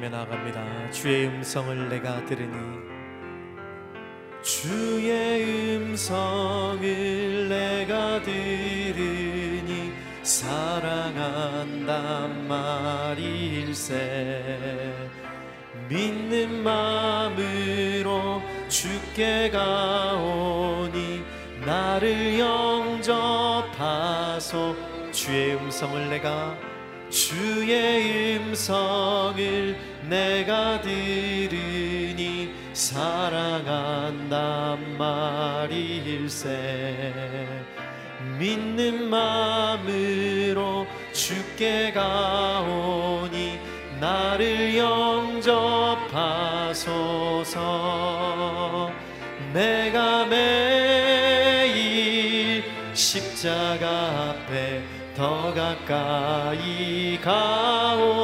함께 찬양하며 나아갑니다. 주의 음성을 내가 들으니. 주의 음성을 내가 들으니 사랑한단 말일세. 믿는 마음으로 주께 가오니 나를 영접하소. 주의 음성을 내가 주의 음성을 내가 들으니 사랑한단 말일세. 믿는 마음으로 주께 가오니 나를 영접하소서. 내가 매일 십자가 앞에 더 가까이 가오니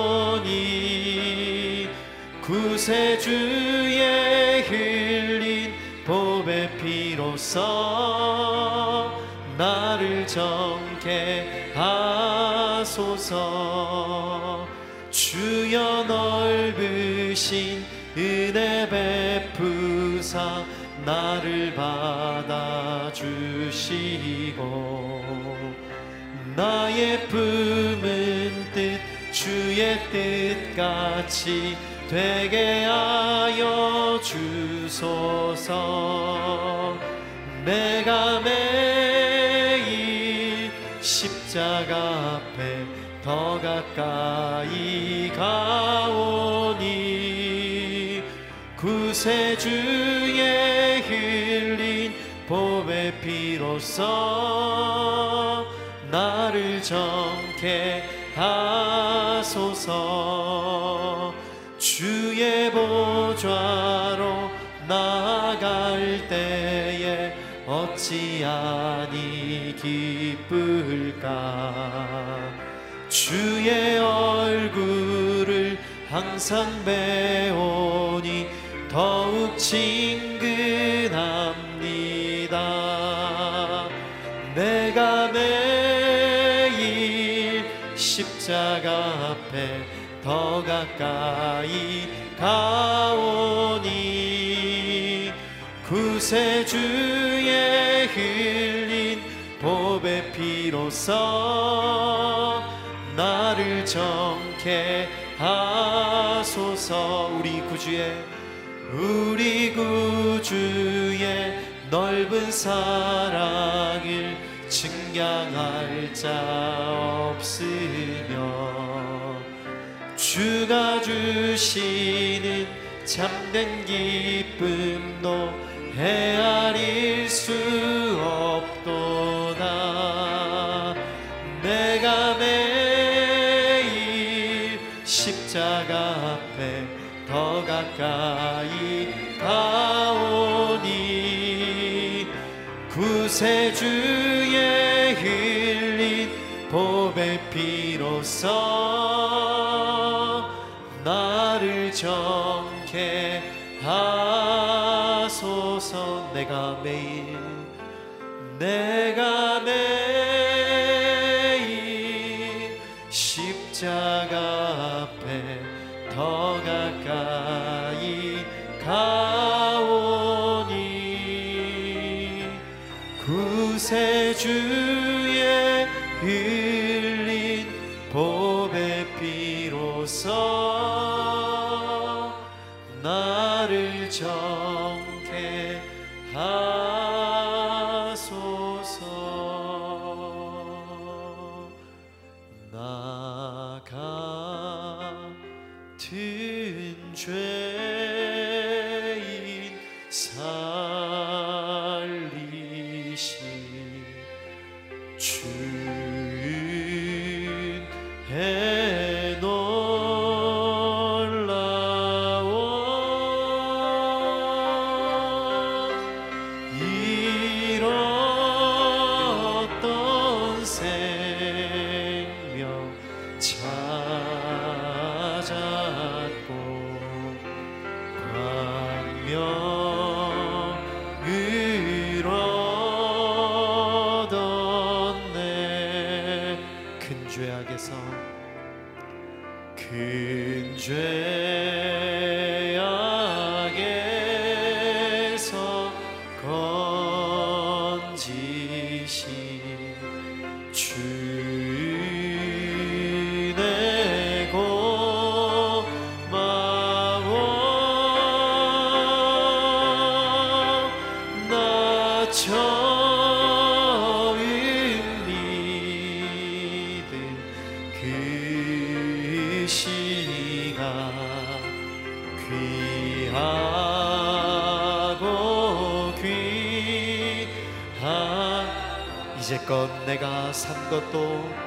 구세주의 흘린 보배 피로써 나를 정케 하소서. 주여 넓으신 은혜 베푸사 나를 받아주시고 나의 품은 뜻 주의 뜻같이 되게 하여 주소서. 내가 매일 십자가 앞에 더 가까이 가오니 구세주의 흘린 보배 피로써 나를 정케 하소서 주의 보좌로 나아갈 때에 어찌하니 기쁠까? 주의 얼굴을 항상 배우니 더욱 친근합니다. 내가 매일 십자가 앞에 더 가까이 가오니 구세주의 흘린 보배 피로써 나를 정케 하소서. 우리 구주의 우리 구주의 넓은 사랑을 증량할 자 없으며 주가 주시는 참된 기쁨도 헤아릴 수 없도다. 내가 매일 십자가 앞에 더 가까이 가오니 구세주의 흘린 보배 피로써 내가 매일 내가 매일 십자가 앞에 더 가까이 가오니 구세주의 흘린 보배 피로써 나를 정 내가 산 것도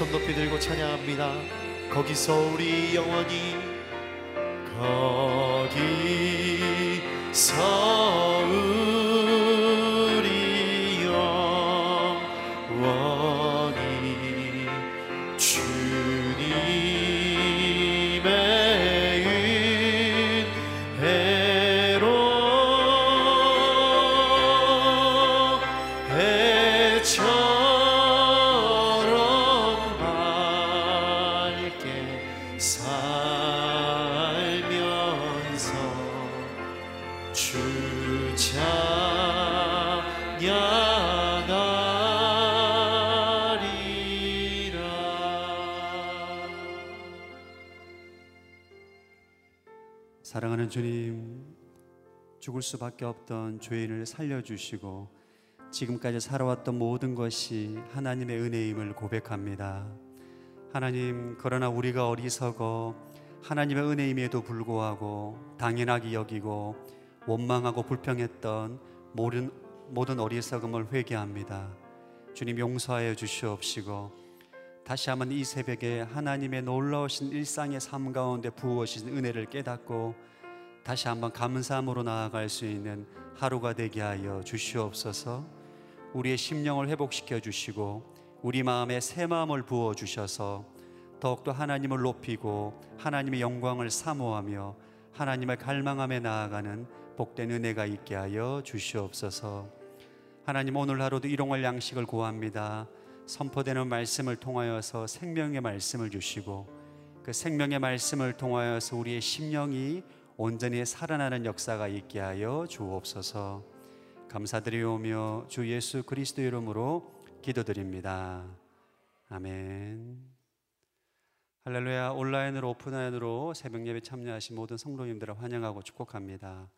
손 높이 들고 찬양합니다. 거기서 우리 영원히 거 사랑하는 주님, 죽을 수밖에 없던 죄인을 살려주시고 지금까지 살아왔던 모든 것이 하나님의 은혜임을 고백합니다. 하나님, 그러나 우리가 어리석어 하나님의 은혜임에도 불구하고 당연하게 여기고 원망하고 불평했던 모든, 모든 어리석음을 회개합니다. 주님 용서하여 주시옵시고 다시 한번 이 새벽에 하나님의 놀라우신 일상의 삶 가운데 부어신 은혜를 깨닫고 다시 한번 감사함으로 나아갈 수 있는 하루가 되게 하여 주시옵소서. 우리의 심령을 회복시켜 주시고 우리 마음에 새 마음을 부어 주셔서 더욱더 하나님을 높이고 하나님의 영광을 사모하며 하나님을 갈망하며 나아가는 복된 은혜가 있게 하여 주시옵소서. 하나님 오늘 하루도 일용할 양식을 구합니다. 선포되는 말씀을 통하여서 생명의 말씀을 주시고 그 생명의 말씀을 통하여서 우리의 심령이 온전히 살아나는 역사가 있게 하여 주옵소서. 감사드리오며 주 예수 그리스도 이름으로 기도드립니다. 아멘. 할렐루야 온라인으로 오프라인으로 새벽 예배 참여하신 모든 성도님들을 환영하고 축복합니다.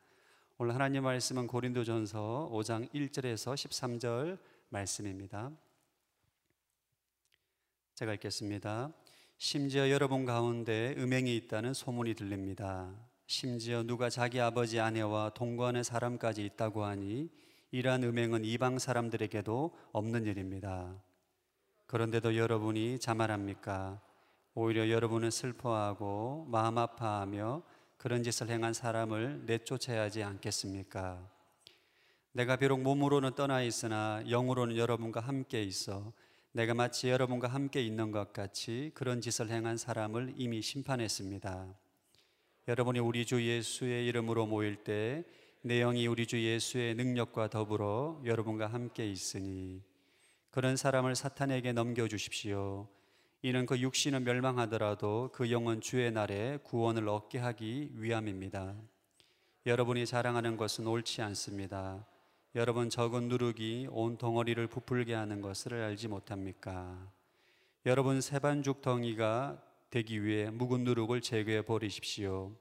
오늘 하나님 말씀은 고린도전서 5장 1절에서 13절 말씀입니다. 제가 읽겠습니다. 심지어 여러분 가운데 음행이 있다는 소문이 들립니다. 심지어 누가 자기 아버지 아내와 동거하는 사람까지 있다고 하니 이러한 음행은 이방 사람들에게도 없는 일입니다. 그런데도 여러분이 자만합니까? 오히려 여러분은 슬퍼하고 마음 아파하며 그런 짓을 행한 사람을 내쫓아야 하지 않겠습니까? 내가 비록 몸으로는 떠나 있으나 영으로는 여러분과 함께 있어 내가 마치 여러분과 함께 있는 것 같이 그런 짓을 행한 사람을 이미 심판했습니다. 여러분이 우리 주 예수의 이름으로 모일 때 내 영이 우리 주 예수의 능력과 더불어 여러분과 함께 있으니 그런 사람을 사탄에게 넘겨 주십시오. 이는 그 육신은 멸망하더라도 그 영은 주의 날에 구원을 얻게 하기 위함입니다. 여러분이 자랑하는 것은 옳지 않습니다. 여러분 적은 누룩이 온 덩어리를 부풀게 하는 것을 알지 못합니까? 여러분 세반죽 덩이가 되기 위해 묵은 누룩을 제거해 버리십시오.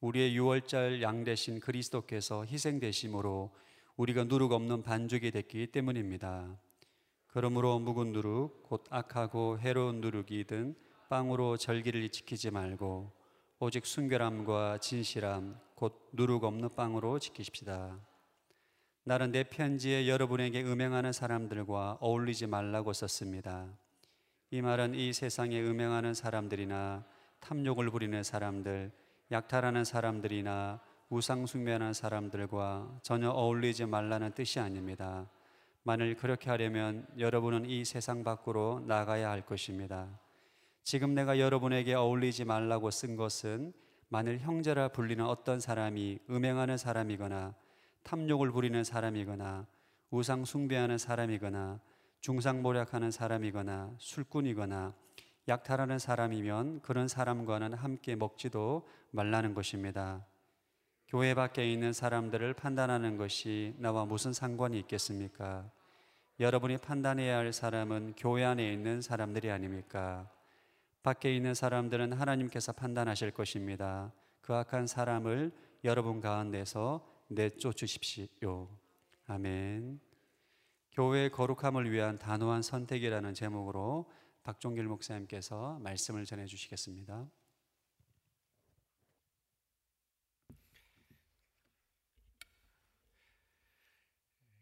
우리의 유월절 양 대신 그리스도께서 희생되심으로 우리가 누룩 없는 반죽이 됐기 때문입니다. 그러므로 묵은 누룩 곧 악하고 해로운 누룩이든 빵으로 절기를 지키지 말고 오직 순결함과 진실함 곧 누룩 없는 빵으로 지키십시다. 나는 내 편지에 여러분에게 음행하는 사람들과 어울리지 말라고 썼습니다. 이 말은 이 세상에 음행하는 사람들이나 탐욕을 부리는 사람들, 약탈하는 사람들이나 우상 숭배하는 사람들과 전혀 어울리지 말라는 뜻이 아닙니다. 만일 그렇게 하려면 여러분은 이 세상 밖으로 나가야 할 것입니다. 지금 내가 여러분에게 어울리지 말라고 쓴 것은 만일 형제라 불리는 어떤 사람이 음행하는 사람이거나 탐욕을 부리는 사람이거나 우상 숭배하는 사람이거나 중상모략하는 사람이거나 술꾼이거나 약탈하는 사람이면 그런 사람과는 함께 먹지도 말라는 것입니다. 교회 밖에 있는 사람들을 판단하는 것이 나와 무슨 상관이 있겠습니까? 여러분이 판단해야 할 사람은 교회 안에 있는 사람들이 아닙니까? 밖에 있는 사람들은 하나님께서 판단하실 것입니다. 그 악한 사람을 여러분 가운데서 내쫓으십시오. 아멘. 교회의 거룩함을 위한 단호한 선택이라는 제목으로 박종길 목사님께서 말씀을 전해 주시겠습니다.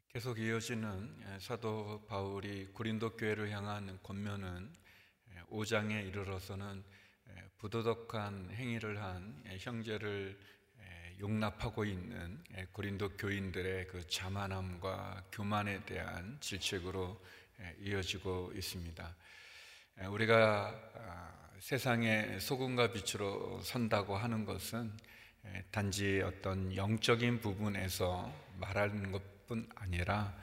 계속 이어지는 예, 사도 바울이 고린도 교회를 향한 권면은 5장에 예, 이르러서는 예, 부도덕한 행위를 한 형제를 용납하고 있는 고린도 교인들의 그 자만함과 교만에 대한 질책으로 이어지고 있습니다. 우리가 아, 세상의 소금과 빛으로 선다고 하는 것은 단지 어떤 영적인 부분에서 말하는 것뿐 아니라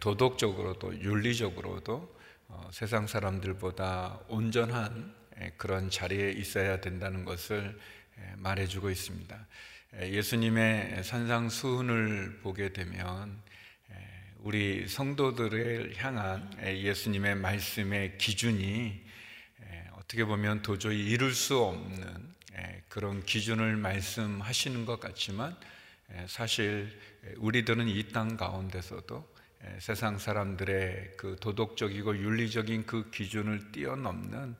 도덕적으로도 윤리적으로도 어, 세상 사람들보다 온전한 그런 자리에 있어야 된다는 것을 말해주고 있습니다. 예수님의 산상수훈을 보게 되면 우리 성도들을 향한 예수님의 말씀의 기준이 어떻게 보면 도저히 이룰 수 없는 그런 기준을 말씀하시는 것 같지만 사실 우리들은 이 땅 가운데서도 세상 사람들의 그 도덕적이고 윤리적인 그 기준을 뛰어넘는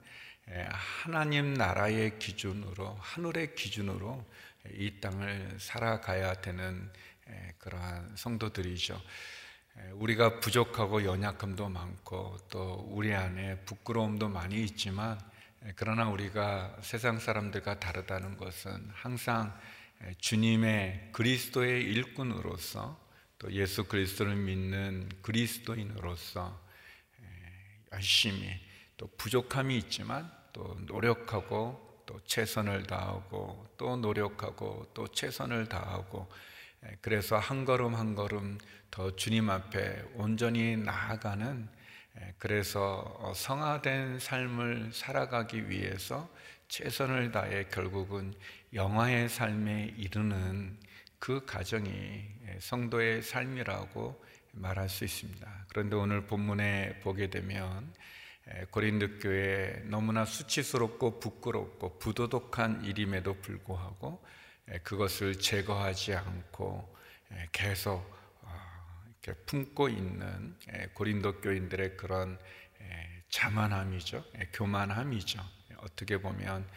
하나님 나라의 기준으로 하늘의 기준으로 이 땅을 살아가야 되는 그러한 성도들이죠. 우리가 부족하고 연약함도 많고 또 우리 안에 부끄러움도 많이 있지만 그러나 우리가 세상 사람들과 다르다는 것은 항상 주님의 그리스도의 일꾼으로서 또 예수 그리스도를 믿는 그리스도인으로서 열심히 또 부족함이 있지만 또 노력하고 또 최선을 다하고 또 노력하고 또 최선을 다하고 그래서 한 걸음 한 걸음 더 주님 앞에 온전히 나아가는 그래서 성화된 삶을 살아가기 위해서 최선을 다해 결국은 영화의 삶에 이르는 그 가정이 성도의 삶이라고 말할 수 있습니다. 그런데 오늘 본문에 보게 되면 고린도 교회 너무나 수치스럽고 부끄럽고 부도덕한 일임에도 불구하고 그것을 제거하지 않고 계속 어, 이렇게 품고 있는 고린도 교인들의 그런 자만함이죠, 교만함이죠. 어떻게 보면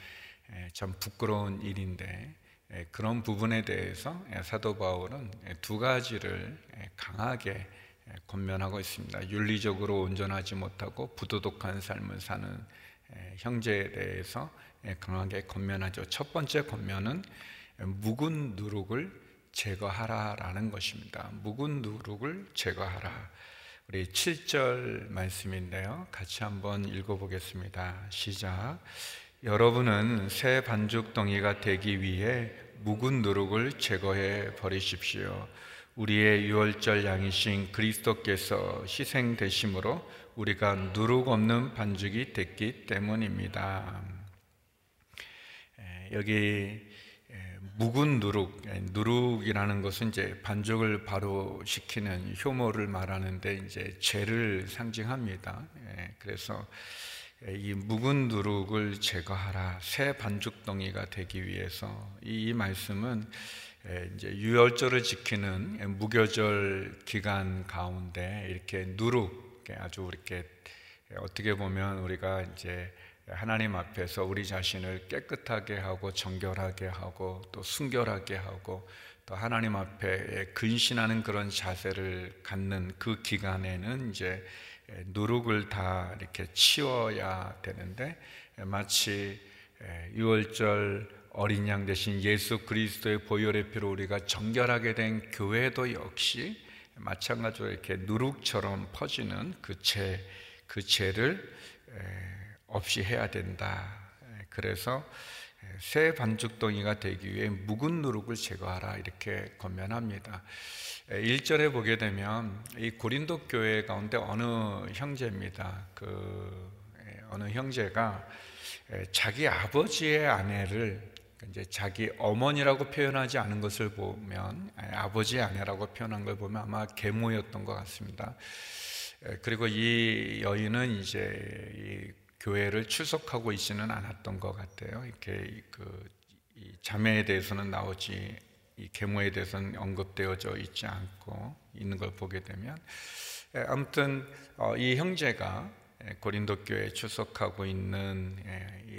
참 부끄러운 일인데 그런 부분에 대해서 사도 바울은 두 가지를 강하게 권면하고 있습니다. 윤리적으로 온전하지 못하고 부도덕한 삶을 사는 형제에 대해서 강하게 권면하죠. 첫 번째 권면은 묵은 누룩을 제거하라라는 것입니다. 묵은 누룩을 제거하라. 우리 7절 말씀인데요. 같이 한번 읽어보겠습니다. 시작. 여러분은 새 반죽 덩이가 되기 위해 묵은 누룩을 제거해 버리십시오. 우리의 유월절 양이신 그리스도께서 희생되심으로 우리가 누룩 없는 반죽이 됐기 때문입니다. 여기 묵은 누룩, 누룩이라는 것은 이제 반죽을 바로 시키는 효모를 말하는데 이제 죄를 상징합니다. 그래서 이 묵은 누룩을 제거하라 새 반죽 덩이가 되기 위해서 이, 말씀은 이제 유월절을 지키는 무교절 기간 가운데 이렇게 누룩 아주 이렇게 어떻게 보면 우리가 이제 하나님 앞에서 우리 자신을 깨끗하게 하고 정결하게 하고 또 순결하게 하고 또 하나님 앞에 근신하는 그런 자세를 갖는 그 기간에는 이제 누룩을 다 이렇게 치워야 되는데 마치 유월절 어린 양 대신 예수 그리스도의 보혈의 피로 우리가 정결하게 된 교회도 역시 마찬가지로 이렇게 누룩처럼 퍼지는 그 죄, 그 죄를 없이 해야 된다. 그래서 새 반죽덩이가 되기 위해 묵은 누룩을 제거하라 이렇게 권면합니다. 1절에 보게 되면 이 고린도 교회 가운데 어느 형제입니다. 그 어느 형제가 자기 아버지의 아내를 이제 자기 어머니라고 표현하지 않은 것을 보면 아버지의 아내라고 표현한 걸 보면 아마 계모였던 것 같습니다. 그리고 이 여인은 이제 이 교회를 출석하고 있지는 않았던 것 같아요. 이렇게 그 자매에 대해서는 나오지 이 계모에 대해서는 언급되어져 있지 않고 있는 걸 보게 되면 아무튼 어, 이 형제가 고린도 교회에 출석하고 있는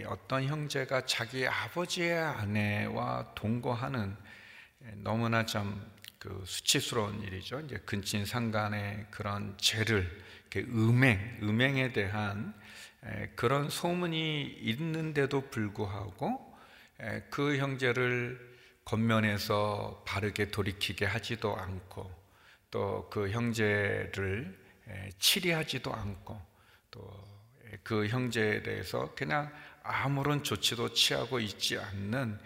어떤 형제가 자기 아버지의 아내와 동거하는 너무나 좀그 수치스러운 일이죠. 이제 근친 상간의 그런 죄를 음행, 음행에 대한 그런 소문이 있는데도 불구하고 그 형제를 겉면에서 바르게 돌이키게 하지도 않고 또 그 형제를 치리하지도 않고 또 그 형제에 대해서 그냥 아무런 조치도 취하고 있지 않는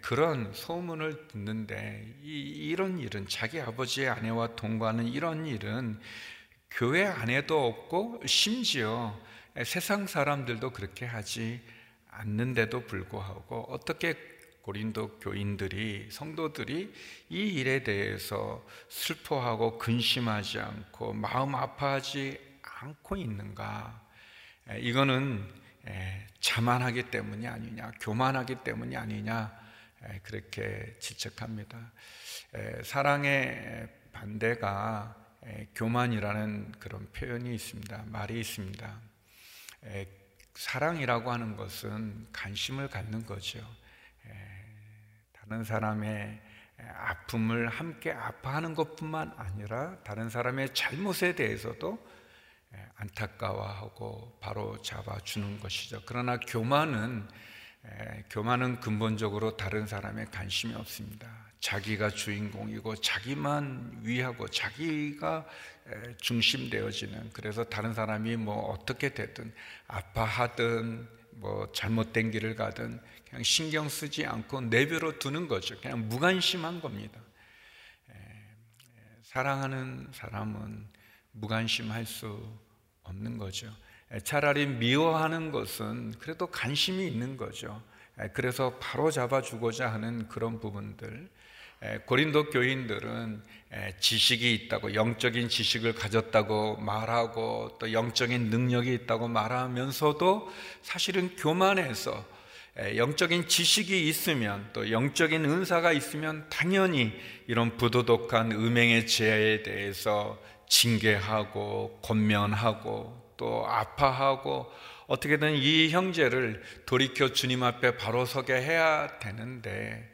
그런 소문을 듣는데 이, 런 일은 자기 아버지의 아내와 동거하는 이런 일은 교회 안에도 없고 심지어 세상 사람들도 그렇게 하지 않는데도 불구하고 어떻게 고린도 교인들이 성도들이 이 일에 대해서 슬퍼하고 근심하지 않고 마음 아파하지 않고 있는가? 이거는 자만하기 때문이 아니냐, 교만하기 때문이 아니냐 그렇게 지적합니다. 사랑의 반대가 교만이라는 그런 표현이 있습니다. 말이 있습니다. 사랑이라고 하는 것은 관심을 갖는 거죠. 다른 사람의 아픔을 함께 아파하는 것뿐만 아니라 다른 사람의 잘못에 대해서도 안타까워하고 바로 잡아주는 것이죠. 그러나 교만은 교만은 근본적으로 다른 사람의 관심이 없습니다. 자기가 주인공이고 자기만 위하고 자기가 중심되어지는 그래서 다른 사람이 뭐 어떻게 되든 아파하든 뭐 잘못된 길을 가든 그냥 신경 쓰지 않고 내버려 두는 거죠. 그냥 무관심한 겁니다. 사랑하는 사람은 무관심할 수 없는 거죠. 차라리 미워하는 것은 그래도 관심이 있는 거죠. 그래서 바로 잡아주고자 하는 그런 부분들. 고린도 교인들은 지식이 있다고 영적인 지식을 가졌다고 말하고 또 영적인 능력이 있다고 말하면서도 사실은 교만해서 영적인 지식이 있으면 또 영적인 은사가 있으면 당연히 이런 부도덕한 음행의 죄에 대해서 징계하고 권면하고 또 아파하고 어떻게든 이 형제를 돌이켜 주님 앞에 바로 서게 해야 되는데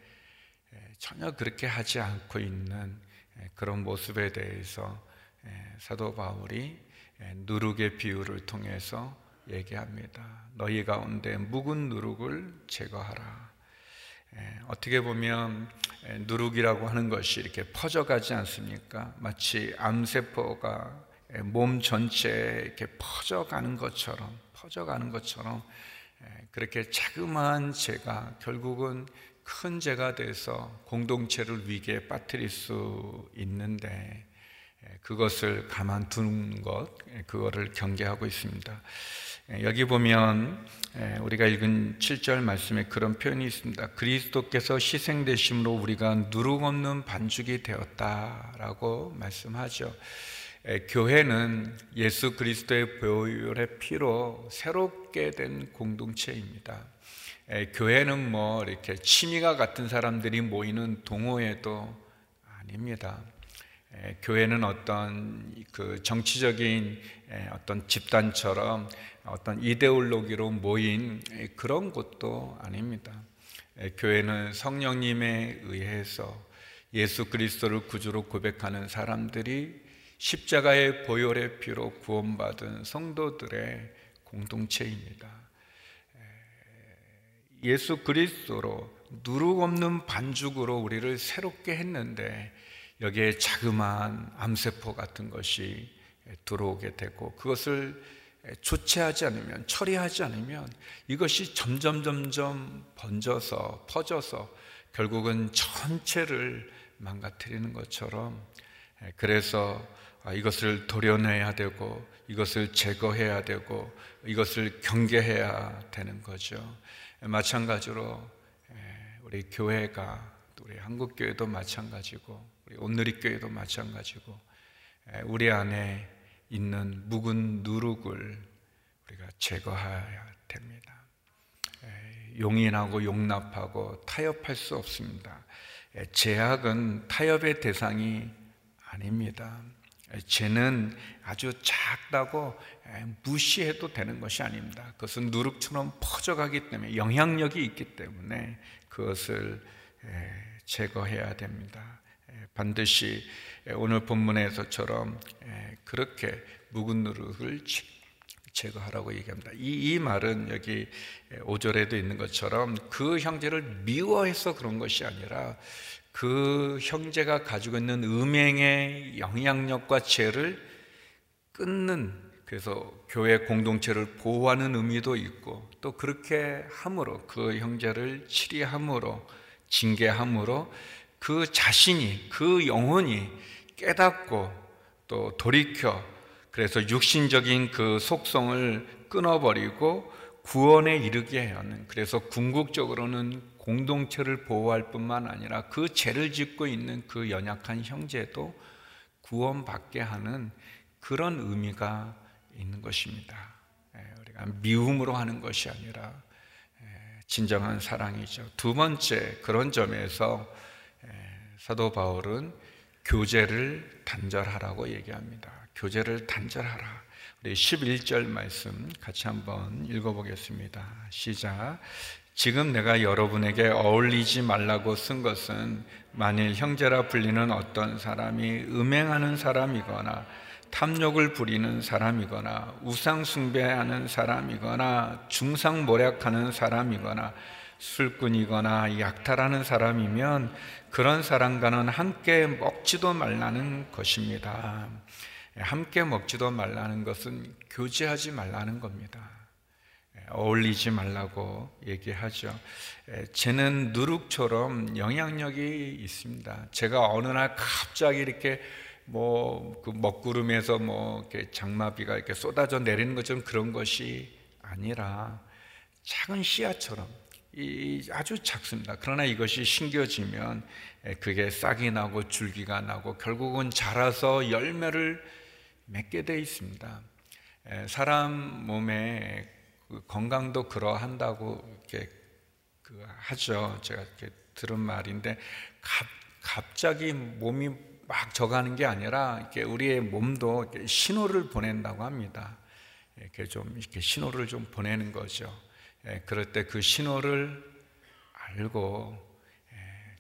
전혀 그렇게 하지 않고 있는 그런 모습에 대해서 사도 바울이 누룩의 비유를 통해서 얘기합니다. 너희 가운데 묵은 누룩을 제거하라. 어떻게 보면 누룩이라고 하는 것이 이렇게 퍼져가지 않습니까? 마치 암세포가 몸 전체에 이렇게 퍼져가는 것처럼 퍼져가는 것처럼 그렇게 자그마한 죄가 결국은 큰 죄가 돼서 공동체를 위기에 빠뜨릴 수 있는데 그것을 가만두는 것, 그거를 경계하고 있습니다. 여기 보면 우리가 읽은 7절 말씀에 그런 표현이 있습니다. 그리스도께서 희생되심으로 우리가 누룩 없는 반죽이 되었다라고 말씀하죠. 교회는 예수 그리스도의 보혈의 피로 새롭게 된 공동체입니다. 교회는 뭐 이렇게 취미가 같은 사람들이 모이는 동호회도 아닙니다. 에, 교회는 어떤 그 정치적인 에, 어떤 집단처럼 어떤 이데올로기로 모인 에, 그런 곳도 아닙니다. 에, 교회는 성령님에 의해서 예수 그리스도를 구주로 고백하는 사람들이 십자가의 보혈의 피로 구원받은 성도들의 공동체입니다. 예수 그리스도로 누룩 없는 반죽으로 우리를 새롭게 했는데 여기에 자그마한 암세포 같은 것이 들어오게 되고 그것을 조치하지 않으면 처리하지 않으면 이것이 점점 점점 번져서 퍼져서 결국은 전체를 망가뜨리는 것처럼 그래서 이것을 도려내야 되고 이것을 제거해야 되고 이것을 경계해야 되는 거죠. 마찬가지로 우리 교회가 우리 한국 교회도 마찬가지고 우리 온누리 교회도 마찬가지고 우리 안에 있는 묵은 누룩을 우리가 제거해야 됩니다. 용인하고 용납하고 타협할 수 없습니다. 제약은 타협의 대상이 아닙니다. 죄는 아주 작다고 무시해도 되는 것이 아닙니다. 그것은 누룩처럼 퍼져가기 때문에 영향력이 있기 때문에 그것을 제거해야 됩니다. 반드시 오늘 본문에서처럼 그렇게 묵은 누룩을 제거하라고 얘기합니다. 이, 이 말은 여기 5절에도 있는 것처럼 그 형제를 미워해서 그런 것이 아니라 그 형제가 가지고 있는 음행의 영향력과 죄를 끊는 그래서 교회 공동체를 보호하는 의미도 있고 또 그렇게 함으로 그 형제를 치리함으로 징계함으로 그 자신이 그 영혼이 깨닫고 또 돌이켜 그래서 육신적인 그 속성을 끊어버리고 구원에 이르게 하는 그래서 궁극적으로는 공동체를 보호할 뿐만 아니라 그 죄를 짓고 있는 그 연약한 형제도 구원받게 하는 그런 의미가 있는 것입니다. 예, 우리가 미움으로 하는 것이 아니라 예, 진정한 사랑이죠. 두 번째 그런 점에서 예, 사도 바울은 교제를 단절하라고 얘기합니다. 교제를 단절하라. 우리 11절 말씀 같이 한번 읽어보겠습니다. 시작. 지금 내가 여러분에게 어울리지 말라고 쓴 것은 만일 형제라 불리는 어떤 사람이 음행하는 사람이거나 탐욕을 부리는 사람이거나 우상 숭배하는 사람이거나 중상모략하는 사람이거나 술꾼이거나 약탈하는 사람이면 그런 사람과는 함께 먹지도 말라는 것입니다. 함께 먹지도 말라는 것은 교제하지 말라는 겁니다. 어울리지 말라고 얘기하죠. 쟤는 누룩처럼 영향력이 있습니다. 제가 어느 날 갑자기 이렇게 뭐 그 먹구름에서 뭐 이렇게 장마비가 이렇게 쏟아져 내리는 것처럼 그런 것이 아니라 작은 씨앗처럼 이 아주 작습니다. 그러나 이것이 심겨지면 그게 싹이 나고 줄기가 나고 결국은 자라서 열매를 맺게 돼 있습니다. 사람 몸에 그 건강도 그러한다고 이렇게 그 하죠. 제가 이렇게 들은 말인데 갑, 갑자기 몸이 막 저가는 게 아니라 이렇게 우리의 몸도 이렇게 신호를 보낸다고 합니다. 이렇게 좀 이렇게 신호를 좀 보내는 거죠. 예, 그럴 때 그 신호를 알고 예,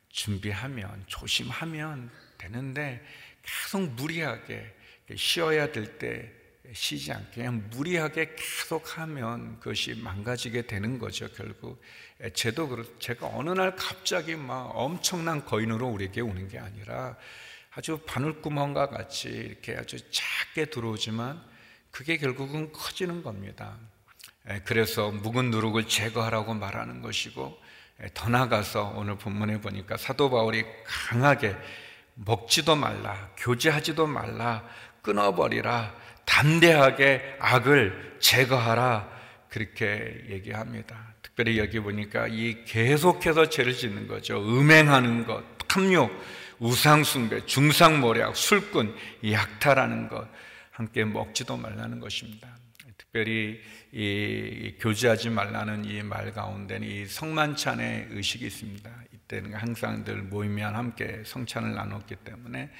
준비하면 조심하면 되는데 계속 무리하게 쉬어야 될 때 쉬지 않게 그냥 무리하게 계속 하면 그것이 망가지게 되는 거죠, 결국. 제도 그렇, 제가 어느 날 갑자기 막 엄청난 거인으로 우리에게 오는 게 아니라 아주 바늘구멍과 같이 이렇게 아주 작게 들어오지만 그게 결국은 커지는 겁니다. 그래서 묵은 누룩을 제거하라고 말하는 것이고 더 나가서 오늘 본문에 보니까 사도 바울이 강하게 먹지도 말라, 교제하지도 말라, 끊어버리라, 담대하게 악을 제거하라 그렇게 얘기합니다. 특별히 여기 보니까 이 계속해서 죄를 짓는 거죠. 음행하는 것, 탐욕, 우상숭배, 중상모략, 술꾼, 약탈하는 것 함께 먹지도 말라는 것입니다. 특별히 이 교제하지 말라는 이 말 가운데는 이 성만찬의 의식이 있습니다. 때는 항상 늘 모이면 함께 성찬을 나눴기 때문에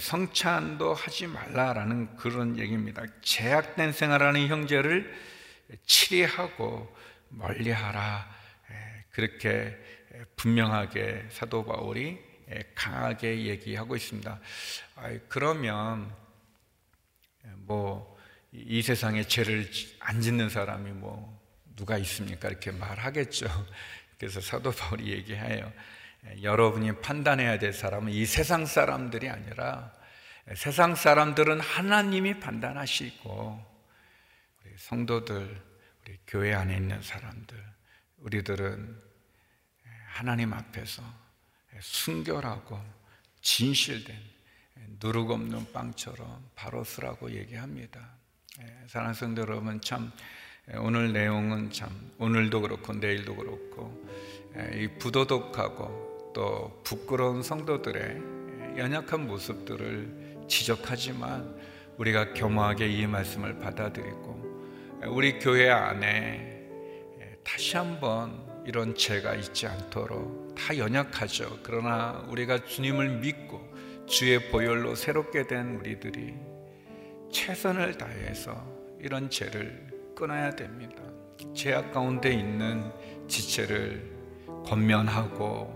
성찬도 하지 말라라는 그런 얘기입니다. 제약된 생활하는 형제를 치리하고 멀리하라 그렇게 분명하게 사도 바울이 강하게 얘기하고 있습니다. 그러면 뭐 이 세상에 죄를 안 짓는 사람이 뭐 누가 있습니까? 이렇게 말하겠죠. 그래서 사도 바울이 얘기해요. 여러분이 판단해야 될 사람은 이 세상 사람들이 아니라 세상 사람들은 하나님이 판단하시고 우리 성도들, 우리 교회 안에 있는 사람들, 우리들은 하나님 앞에서 순결하고 진실된 누룩 없는 빵처럼 바로 쓰라고 얘기합니다. 사랑하는 성도 여러분, 참 오늘 내용은 참 오늘도 그렇고 내일도 그렇고 이 부도덕하고 또 부끄러운 성도들의 연약한 모습들을 지적하지만 우리가 겸허하게 이 말씀을 받아들이고 우리 교회 안에 다시 한번 이런 죄가 있지 않도록 다 연약하죠. 그러나 우리가 주님을 믿고 주의 보혈로 새롭게 된 우리들이 최선을 다해서 이런 죄를 끊어야 됩니다. 죄악 가운데 있는 지체를 권면하고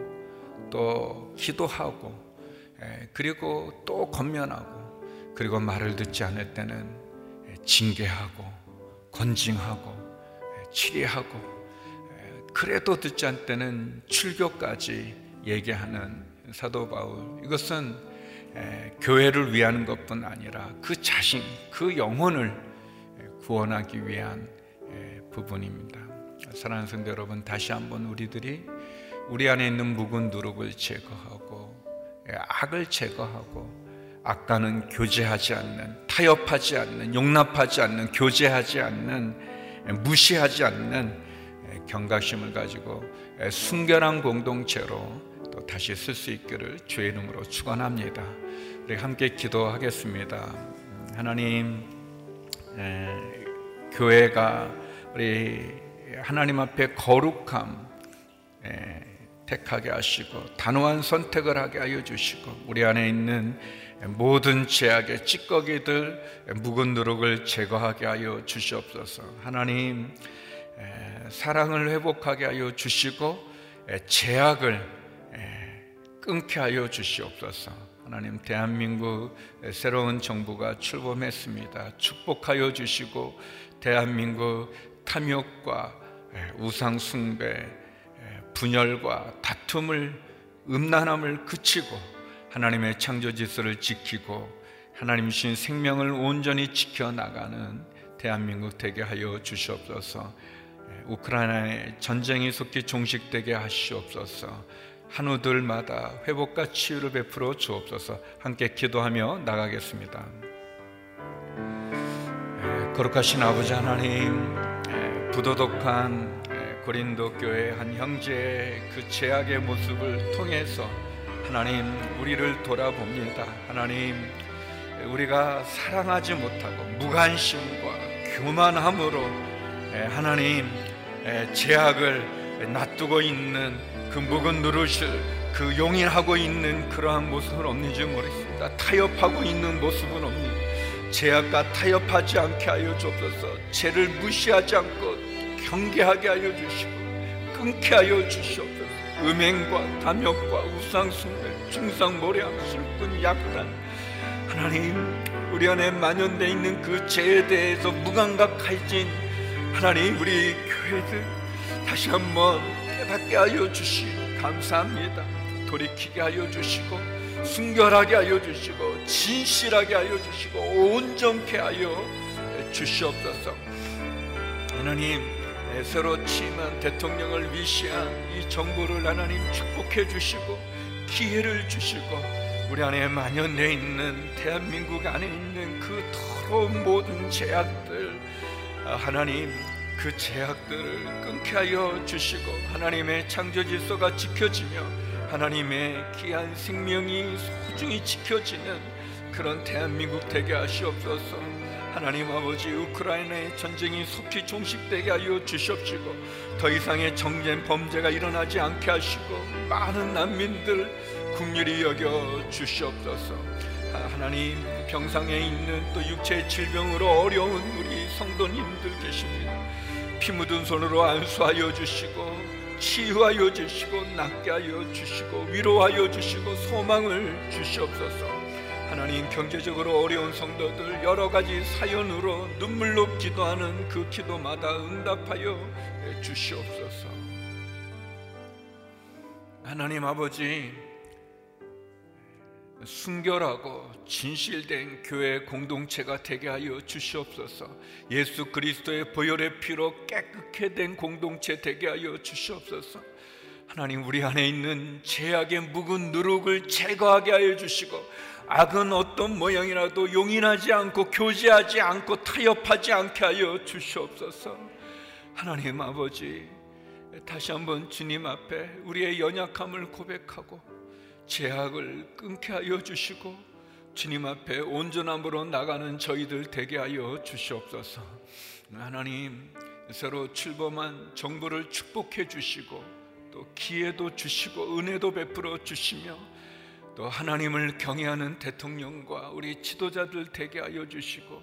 또 기도하고 그리고 또 권면하고 그리고 말을 듣지 않을 때는 징계하고 건징하고 치리하고 그래도 듣지 않을 때는 출교까지 얘기하는 사도 바울 이것은 교회를 위하는 것뿐 아니라 그 자신, 그 영혼을 구원하기 위한 부분입니다. 사랑하는 성도 여러분, 다시 한번 우리들이 우리 안에 있는 묵은 누룩을 제거하고 악을 제거하고 악과는 교제하지 않는 타협하지 않는 용납하지 않는 교제하지 않는 무시하지 않는 경각심을 가지고 순결한 공동체로 또 다시 쓸 수 있기를 주의 이름으로 축원합니다. 우리 함께 기도하겠습니다. 하나님, 에, 교회가 우리 하나님 앞에 거룩함 에, 택하게 하시고 단호한 선택을 하게 하여 주시고 우리 안에 있는 모든 죄악의 찌꺼기들 묵은 누룩을 제거하게 하여 주시옵소서. 하나님. 사랑을 회복하게 하여 주시고 제약을 끊게 하여 주시옵소서. 하나님 대한민국 새로운 정부가 출범했습니다. 축복하여 주시고 대한민국 탐욕과 우상 숭배, 분열과 다툼을 음란함을 그치고 하나님의 창조 질서를 지키고 하나님 신 생명을 온전히 지켜 나가는 대한민국 되게 하여 주시옵소서. 우크라이나의 전쟁이 속히 종식되게 하시옵소서. 한우들마다 회복과 치유를 베풀어 주옵소서. 함께 기도하며 나가겠습니다. 거룩하신 아버지 하나님, 부도덕한 고린도 교회 한 형제의 그 죄악의 모습을 통해서 하나님 우리를 돌아봅니다. 하나님 우리가 사랑하지 못하고 무관심과 교만함으로 하나님 제약을 놔두고 있는 그 묵은 누릇을 그 용인하고 있는 그러한 모습은 없는지 모르겠습니다. 타협하고 있는 모습은 없니? 제약과 타협하지 않게 하여 주옵소서. 죄를 무시하지 않고 경계하게 하여 주시고 끊게 하여 주시옵소서. 음행과 탐욕과 우상 숭배, 중상 모략, 술꾼, 약단 하나님 우리 안에 만연되어 있는 그 죄에 대해서 무감각해진 하나님 우리 교회들 다시 한번 깨닫게 하여 주시고 감사합니다. 돌이키게 하여 주시고 순결하게 하여 주시고 진실하게 하여 주시고 온전케 하여 주시옵소서. 하나님 새로 취임한 대통령을 위시한 이 정부를 하나님 축복해 주시고 기회를 주시고 우리 안에 만연되어 있는 대한민국 안에 있는 그 더러운 모든 제약들 아, 하나님 그 제약들을 끊게 하여 주시고 하나님의 창조 질서가 지켜지며 하나님의 귀한 생명이 소중히 지켜지는 그런 대한민국 되게 하시옵소서. 하나님 아버지 우크라이나의 전쟁이 속히 종식되게 하여 주시옵시고 더 이상의 정쟁 범죄가 일어나지 않게 하시고 많은 난민들 국률이 여겨 주시옵소서 하나님 병상에 있는 또 육체 질병으로 어려운 우리 성도님들 계십니다 피 묻은 손으로 안수하여 주시고 치유하여 주시고 낫게 하여 주시고 위로하여 주시고 소망을 주시옵소서 하나님 경제적으로 어려운 성도들 여러 가지 사연으로 눈물로 기도하는 그 기도마다 응답하여 주시옵소서. 하나님 아버지 순결하고 진실된 교회 공동체가 되게 하여 주시옵소서. 예수 그리스도의 보혈의 피로 깨끗게 된 공동체 되게 하여 주시옵소서. 하나님 우리 안에 있는 죄악의 묵은 누룩을 제거하게 하여 주시고 악은 어떤 모양이라도 용인하지 않고 교제하지 않고 타협하지 않게 하여 주시옵소서. 하나님 아버지 다시 한번 주님 앞에 우리의 연약함을 고백하고 죄악을 끊게 하여 주시고 주님 앞에 온전함으로 나가는 저희들 되게 하여 주시옵소서. 하나님 새로 출범한 정부를 축복해 주시고 또 기회도 주시고 은혜도 베풀어 주시며 또 하나님을 경외하는 대통령과 우리 지도자들 되게 하여 주시고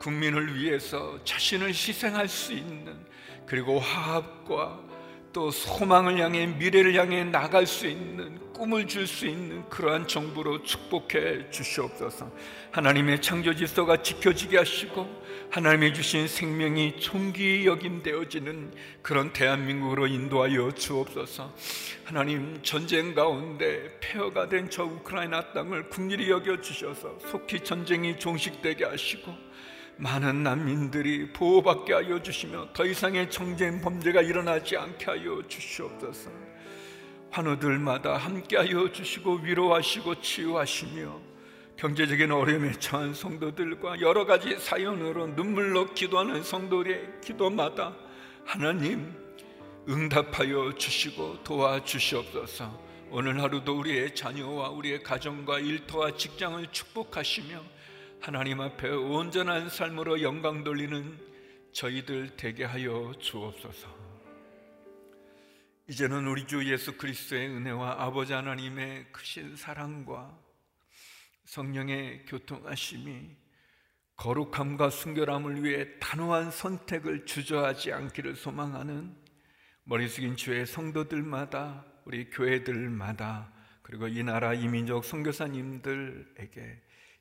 국민을 위해서 자신을 희생할 수 있는 그리고 화합과 또 소망을 향해 미래를 향해 나갈 수 있는 꿈을 줄 수 있는 그러한 정부로 축복해 주시옵소서. 하나님의 창조 질서가 지켜지게 하시고 하나님이 주신 생명이 존귀 여김되어지는 그런 대한민국으로 인도하여 주옵소서. 하나님 전쟁 가운데 폐허가 된 저 우크라이나 땅을 국리이 여겨 주셔서 속히 전쟁이 종식되게 하시고 많은 난민들이 보호받게 하여 주시며 더 이상의 정쟁 범죄가 일어나지 않게 하여 주시옵소서. 환우들마다 함께 하여 주시고 위로하시고 치유하시며 경제적인 어려움에 처한 성도들과 여러 가지 사연으로 눈물로 기도하는 성도의 기도마다 하나님 응답하여 주시고 도와주시옵소서. 오늘 하루도 우리의 자녀와 우리의 가정과 일터와 직장을 축복하시며 하나님 앞에 온전한 삶으로 영광 돌리는 저희들 되게 하여 주옵소서. 이제는 우리 주 예수 그리스도의 은혜와 아버지 하나님의 크신 사랑과 성령의 교통하심이 거룩함과 순결함을 위해 단호한 선택을 주저하지 않기를 소망하는 머리 숙인 주의 성도들마다 우리 교회들마다 그리고 이 나라 이민족 선교사님들에게